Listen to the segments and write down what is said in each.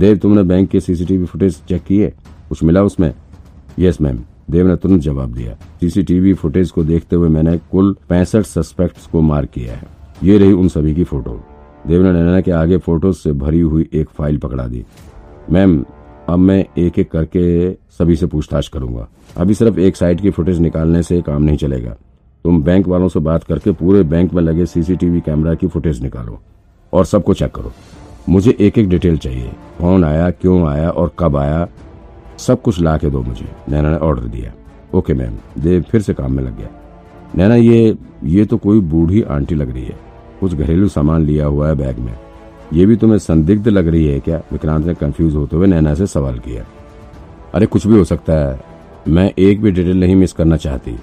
देव तुमने बैंक के CCTV footage check किए? कुछ मिला उसमें? यस मैम देव ने तुरंत जवाब दिया। सीसीटीवी फुटेज को देखते हुए मैंने कुल पैंसठ सस्पेक्ट्स को मार्क किया है। ये रही उन सभी की फ़ोटो। देव ने नैना के आगे फ़ोटो से भरी हुई एक फ़ाइल पकड़ा दी। मैम अब मैं एक एक करके सभी से पूछताछ करूँगा। अभी सिर्फ़ एक साइड की फुटेज निकालने से काम नहीं चलेगा। तुम बैंक वालों से बात करके पूरे बैंक में लगे सीसीटीवी कैमरा की फुटेज निकालो और सबको चेक करो। मुझे एक एक डिटेल चाहिए। कौन आया, क्यों आया और कब आया? सब कुछ ला के दो मुझे। नैना ने ऑर्डर दिया। ओके मैम देव फिर से काम में लग गया। नैना, ये ये तो कोई बूढ़ी आंटी लग रही है। कुछ घरेलू सामान लिया हुआ है बैग में। ये भी तुम्हें संदिग्ध लग रही है क्या? विक्रांत ने कंफ्यूज होते हुए नैना से सवाल किया। अरे, कुछ भी हो सकता है। मैं एक भी डिटेल नहीं मिस करना चाहती।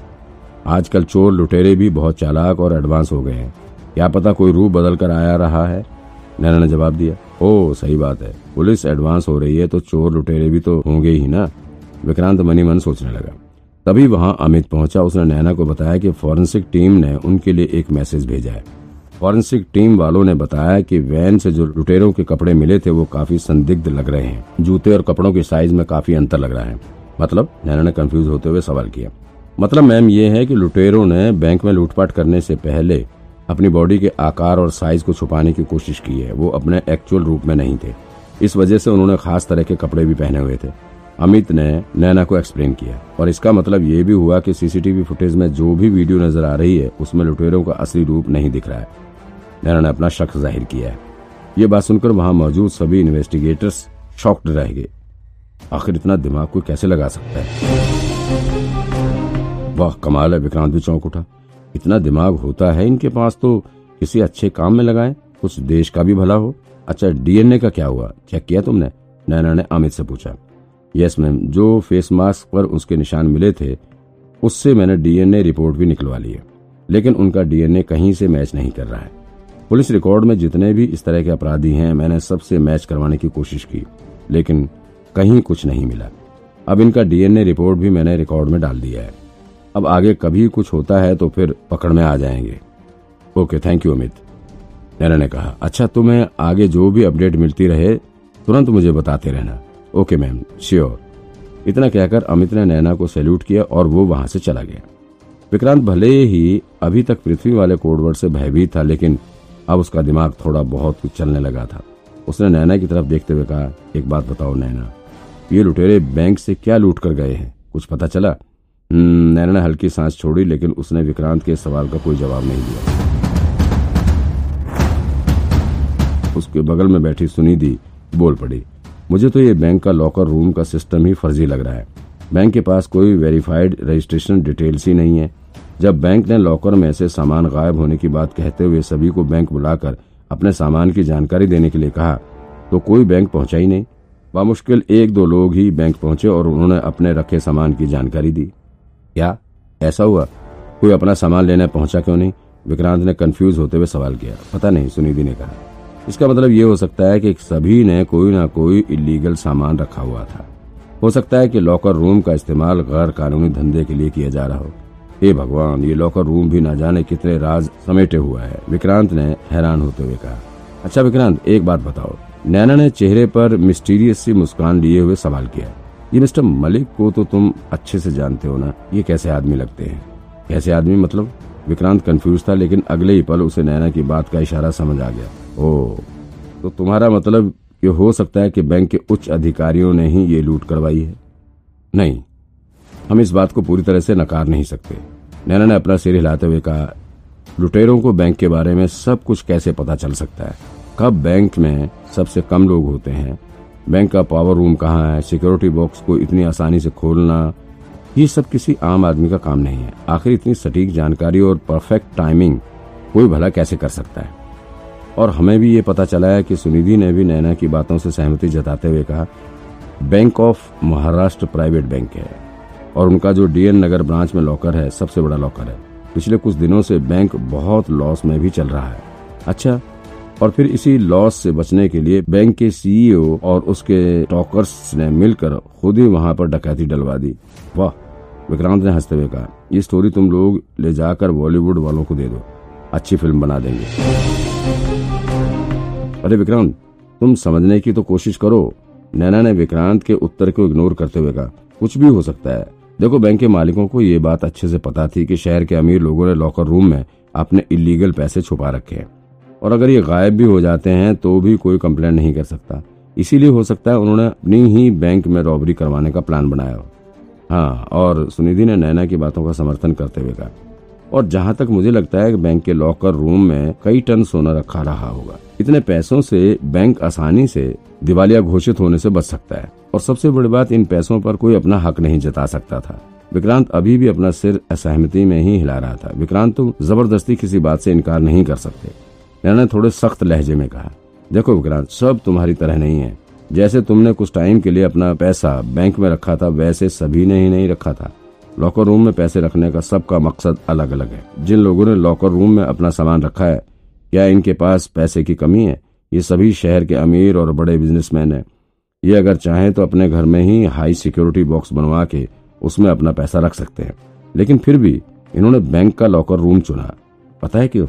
आजकल चोर लुटेरे भी बहुत चालाक और एडवांस हो गए हैं। क्या पता कोई रूप बदल कर आया रहा है? नैना ने जवाब दिया, ओ, सही बात है। पुलिस एडवांस हो रही है तो चोर लुटेरे भी तो होंगे ही ना? विक्रांत मनी मन सोचने लगा। तभी वहाँ अमित पहुँचा। उसने नैना को बताया कि फॉरेंसिक टीम ने उनके लिए एक मैसेज भेजा है। फॉरेंसिक टीम वालों ने बताया कि वैन से जो लुटेरों के कपड़े मिले थे वो काफ़ी संदिग्ध लग रहे हैं। जूते और कपड़ों के साइज़ में काफ़ी अंतर लग रहा है। मतलब नैना ने कंफ्यूज होते हुए सवाल किया। मतलब मैम ये है कि लुटेरों ने बैंक में लूटपाट करने से पहले अपनी बॉडी के आकार और साइज़ को छुपाने की कोशिश की है। वो अपने एक्चुअल रूप में नहीं थे। इस वजह से उन्होंने खास तरह के कपड़े भी पहने हुए थे। अमित ने नैना को एक्सप्लेन किया। और इसका मतलब ये भी हुआ कि सीसीटीवी फुटेज में जो भी वीडियो नज़र आ रही है, उसमें लुटेरों का असली रूप नहीं दिख रहा है। नैना ने अपना शक ज़ाहिर किया है। ये बात सुनकर वहाँ मौजूद सभी इन्वेस्टिगेटर्स शॉक्ड रह गए। आखिर इतना दिमाग कोई कैसे लगा सकता है? वाह, कमाल है, विक्रांत भी चौंक उठा। इतना दिमाग होता है इनके पास तो किसी अच्छे काम में लगाए कुछ देश का भी भला हो। अच्छा डीएनए का क्या हुआ? चेक किया तुमने? नैना ने अमित से पूछा। यस, मैम, जो फेस मास्क पर उसके निशान मिले थे, उससे मैंने डीएनए रिपोर्ट भी निकलवा ली है। लेकिन उनका डीएनए कहीं से मैच नहीं कर रहा है। पुलिस रिकॉर्ड में जितने भी इस तरह के अपराधी हैं, मैंने सबसे मैच करवाने की कोशिश की, लेकिन कहीं कुछ नहीं मिला। अब इनका डीएनए रिपोर्ट भी मैंने रिकॉर्ड में डाल दिया है। अब आगे कभी कुछ होता है तो फिर पकड़ में आ जाएँगे। Okay thank you Amit. Naina ने कहा अच्छा तुम्हें आगे जो भी अपडेट मिलती रहे, तुरंत मुझे बताते रहना। ओके मैम श्योर इतना कहकर अमित ने नैना को सैल्यूट किया और वो वहाँ से चला गया। विक्रांत भले ही अभी तक पृथ्वी वाले कोडवर्ड से भयभीत था, लेकिन अब उसका दिमाग थोड़ा बहुत कुछ चलने लगा था। उसने नैना की तरफ़ देखते हुए कहा, एक बात बताओ नैना, ये लुटेरे बैंक से क्या लूट कर गए हैं? कुछ पता चला? नैना ने हल्की सांस छोड़ी, लेकिन उसने विक्रांत के सवाल का कोई जवाब नहीं दिया। उसके बगल में बैठी सुनिधि बोल पड़ी, मुझे तो ये बैंक का लॉकर रूम का सिस्टम ही फर्जी लग रहा है। बैंक के पास कोई वेरीफाइड रजिस्ट्रेशन डिटेल्स ही नहीं है। जब बैंक ने लॉकर में से सामान गायब होने की बात कहते हुए सभी को बैंक बुलाकर अपने सामान की जानकारी देने के लिए कहा तो कोई बैंक पहुँचा ही नहीं। बामुश्किल एक दो लोग ही बैंक पहुँचे और उन्होंने अपने रखे सामान की जानकारी दी। क्या? ऐसा हुआ? कोई अपना सामान लेने पहुँचा क्यों नहीं? विक्रांत ने कंफ्यूज होते हुए सवाल किया। पता नहीं सुनिधि ने कहा। इसका मतलब ये हो सकता है कि सभी ने कोई ना कोई इलीगल सामान रखा हुआ था। हो सकता है कि लॉकर रूम का इस्तेमाल गैर कानूनी धंधे के लिए किया जा रहा हो। हे भगवान, ये लॉकर रूम भी ना जाने कितने राज समेटे हुआ है। विक्रांत ने हैरान होते हुए कहा। अच्छा विक्रांत, एक बात बताओ। नैना ने चेहरे पर मिस्टीरियस सी मुस्कान लिए हुए सवाल किया। ये मिस्टर मलिक को तो तुम अच्छे से जानते हो ना, ये कैसे आदमी लगते हैं? कैसे आदमी मतलब? विक्रांत कंफ्यूज था, लेकिन अगले ही पल उसे नैना की बात का इशारा समझ आ गया। ओ तो तुम्हारा मतलब ये हो सकता है कि बैंक के उच्च अधिकारियों ने ही ये लूट करवाई है? नहीं, हम इस बात को पूरी तरह से नकार नहीं सकते। नैना ने अपना सिर हिलाते हुए कहा, लुटेरों को बैंक के बारे में सब कुछ कैसे पता चल सकता है? कब बैंक में सबसे कम लोग होते हैं? बैंक का पावर रूम कहाँ है? सिक्योरिटी बॉक्स को इतनी आसानी से खोलना, ये सब किसी आम आदमी का काम नहीं है। आखिर इतनी सटीक जानकारी और परफेक्ट टाइमिंग कोई भला कैसे कर सकता है? और हमें भी ये पता चला है कि सुनिधि ने भी नैना की बातों से सहमति जताते हुए कहा bank of Maharashtra private bank है और उनका जो डीएन नगर ब्रांच में लॉकर है, सबसे बड़ा लॉकर है। पिछले कुछ दिनों से बैंक बहुत लॉस में भी चल रहा है। अच्छा और फिर इसी लॉस से बचने के लिए बैंक के सीईओ और उसके टॉकर्स ने मिलकर खुद ही वहाँ पर डकैती डलवा दी। वाह, विक्रांत ने हँसते हुए कहा, ये स्टोरी तुम लोग ले जाकर बॉलीवुड वालों को दे दो। अच्छी फ़िल्म बना देंगे। अरे विक्रांत, तुम समझने की तो कोशिश करो। नैना ने विक्रांत के उत्तर को इग्नोर करते हुए कहा, कुछ भी हो सकता है। देखो बैंक के मालिकों को ये बात अच्छे से पता थी कि शहर के अमीर लोगों ने लॉकर रूम में अपने इलीगल पैसे छुपा रखे हैं। और अगर ये गायब भी हो जाते हैं तो भी कोई कंप्लेन नहीं कर सकता। इसीलिए हो सकता है उन्होंने अपनी ही बैंक में रॉबरी करवाने का प्लान बनाया हो। हाँ और सुनिधि ने नैना की बातों का समर्थन करते हुए कहा। और जहाँ तक मुझे लगता है कि बैंक के लॉकर रूम में कई टन सोना रखा रहा होगा। इतने पैसों से बैंक आसानी से दिवालिया घोषित होने से बच सकता है। और सबसे बड़ी बात, इन पैसों पर कोई अपना हक नहीं जता सकता था। विक्रांत अभी भी अपना सिर असहमति में ही हिला रहा था। विक्रांत तो ज़बरदस्ती किसी बात से इनकार नहीं कर सकते। मैंने थोड़े सख्त लहजे में कहा, देखो विक्रांत, सब तुम्हारी तरह नहीं है। जैसे तुमने कुछ टाइम के लिए अपना पैसा बैंक में रखा था, वैसे सभी ने ही नहीं रखा था। लॉकर रूम में पैसे रखने का सबका मकसद अलग अलग है। जिन लोगों ने लॉकर रूम में अपना सामान रखा है क्या इनके पास पैसे की कमी है, ये सभी शहर के अमीर और बड़े बिजनेसमैन हैं। ये अगर चाहें तो अपने घर में ही हाई सिक्योरिटी बॉक्स बनवा के उसमें अपना पैसा रख सकते हैं। लेकिन फिर भी इन्होंने बैंक का लॉकर रूम चुना। पता है क्यों?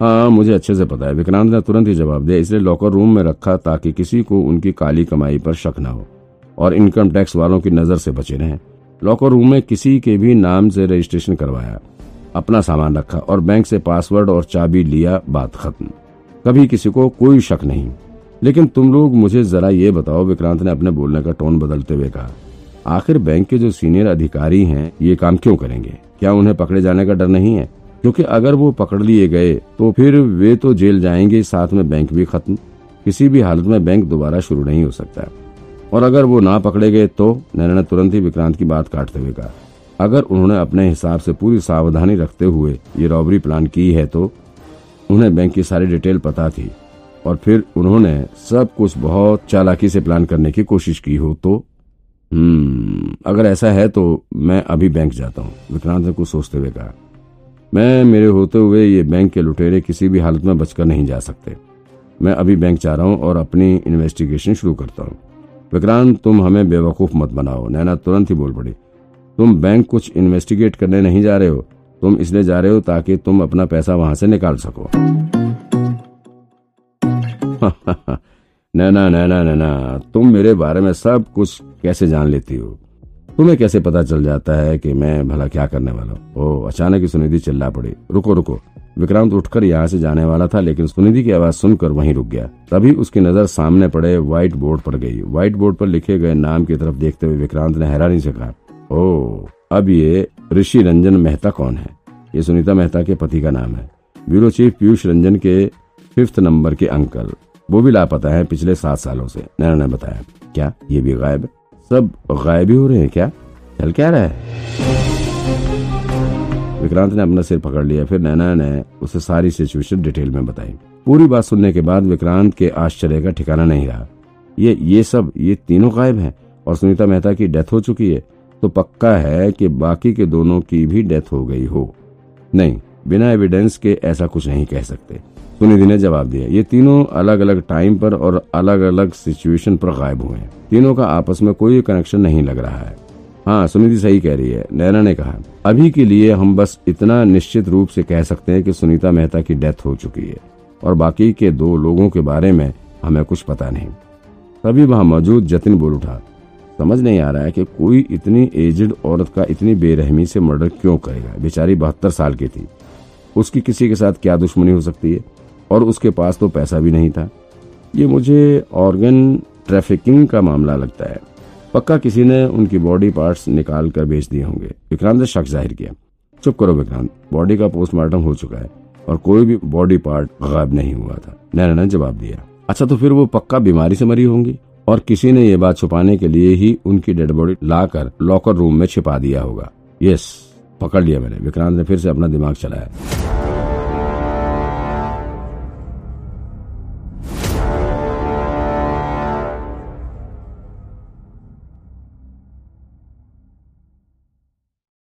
हाँ मुझे अच्छे से पता है। विक्रांत ने तुरंत ही जवाब दिया, इसलिए लॉकर रूम में रखा ताकि किसी को उनकी काली कमाई पर शक न हो और इनकम टैक्स वालों की नज़र से बचे रहें। लॉकर रूम में किसी के भी नाम से रजिस्ट्रेशन करवाया, अपना सामान रखा और बैंक से पासवर्ड और चाबी लिया, बात खत्म। कभी किसी को कोई शक नहीं। लेकिन तुम लोग मुझे जरा ये बताओ, विक्रांत ने अपने बोलने का टोन बदलते हुए कहा, आखिर बैंक के जो सीनियर अधिकारी हैं, ये काम क्यों करेंगे? क्या उन्हें पकड़े जाने का डर नहीं है? क्योंकि अगर वो पकड़ लिए गए तो फिर वे तो जेल जाएँगे, साथ में बैंक भी खत्म। किसी भी हालत में बैंक दोबारा शुरू नहीं हो सकता और अगर वो ना पकड़े गए तो नैना ने तुरंत ही विक्रांत की बात काटते हुए कहा, अगर उन्होंने अपने हिसाब से पूरी सावधानी रखते हुए ये रॉबरी प्लान की है तो उन्हें बैंक की सारी डिटेल पता थी। और फिर उन्होंने सब कुछ बहुत चालाकी से प्लान करने की कोशिश की हो तो हम्म अगर ऐसा है तो मैं अभी बैंक जाता हूँ, विक्रांत ने कुछ सोचते हुए कहा। मैं मेरे होते हुए ये बैंक के लुटेरे किसी भी हालत में बचकर नहीं जा सकते। मैं अभी बैंक जा रहा हूँ और अपनी इन्वेस्टिगेशन शुरू करता हूँ। विक्रांत, तुम हमें बेवकूफ़ मत बनाओ। नैना तुरंत ही बोल पड़ी। तुम बैंक कुछ इन्वेस्टिगेट करने नहीं जा रहे हो। तुम इसलिए जा रहे हो ताकि तुम अपना पैसा वहाँ से निकाल सको। नैना नैना नैना, तुम मेरे बारे में सब कुछ कैसे जान लेती हो? तुम्हें कैसे पता चल जाता है कि मैं भला क्या करने वाला हूँ? ओ, अचानक ही सुनिधि चिल्ला पड़ी। रुको रुको। विक्रांत उठकर यहाँ से जाने वाला था, लेकिन सुनिधि की आवाज़ सुनकर वहीं रुक गया। तभी उसकी नज़र सामने पड़े, व्हाइट बोर्ड पर गई। व्हाइट बोर्ड पर लिखे गए नाम की तरफ़ देखते हुए विक्रांत ने हैरानी से कहा, ओ, अब ये ऋषि रंजन मेहता कौन है? ये सुनीता मेहता के पति का नाम है। ब्यूरो चीफ पीयूष रंजन के फिफ्थ नंबर के अंकल। वो भी लापता है पिछले सात सालों से। नैना ने बताया। क्या? ये भी गायब सब गायब ही हो रहे हैं क्या? चल क्या रहा है? विक्रांत ने अपना सिर पकड़ लिया, फिर नैना ने उसे सारी सिचुएशन डिटेल में बताई। पूरी बात सुनने के बाद विक्रांत के आश्चर्य का ठिकाना नहीं रहा। ये ये सब, ये तीनों गायब हैं और सुनीता मेहता की डेथ हो चुकी है तो पक्का है कि बाकी के दोनों की भी डेथ हो गई हो। नहीं, बिना एविडेंस के ऐसा कुछ नहीं कह सकते। सुनिधि ने जवाब दिया। ये तीनों अलग अलग टाइम पर और अलग अलग सिचुएशन पर गायब हुए हैं। तीनों का आपस में कोई कनेक्शन नहीं लग रहा है। हाँ सुनिधि सही कह रही है। नैना ने कहा, अभी के लिए हम बस इतना निश्चित रूप से कह सकते हैं कि सुनीता मेहता की डेथ हो चुकी है और बाकी के दो लोगों के बारे में हमें कुछ पता नहीं। तभी वहाँ मौजूद जतिन बोल उठा, समझ नहीं आ रहा है कि कोई इतनी एजड औरत का इतनी बेरहमी से मर्डर क्यों करेगा? बेचारी बहत्तर साल की थी। उसकी किसी के साथ क्या दुश्मनी हो सकती है? और उसके पास तो पैसा भी नहीं था। ये मुझे ऑर्गन ट्रैफिकिंग का मामला लगता है। पक्का किसी ने उनकी बॉडी पार्ट्स निकाल कर बेच दिए होंगे। विक्रांत ने शक ज़ाहिर किया। चुप करो विक्रांत, बॉडी का पोस्टमार्टम हो चुका है और कोई भी बॉडी पार्ट गायब नहीं हुआ था। नैना ने जवाब दिया। अच्छा तो फिर वो पक्का बीमारी से मरी होंगी? और किसी ने ये बात छुपाने के लिए ही उनकी डेड बॉडी लाकर लॉकर रूम में छिपा दिया होगा? यस, पकड़ लिया मैंने। विक्रांत ने फिर से अपना दिमाग चलाया।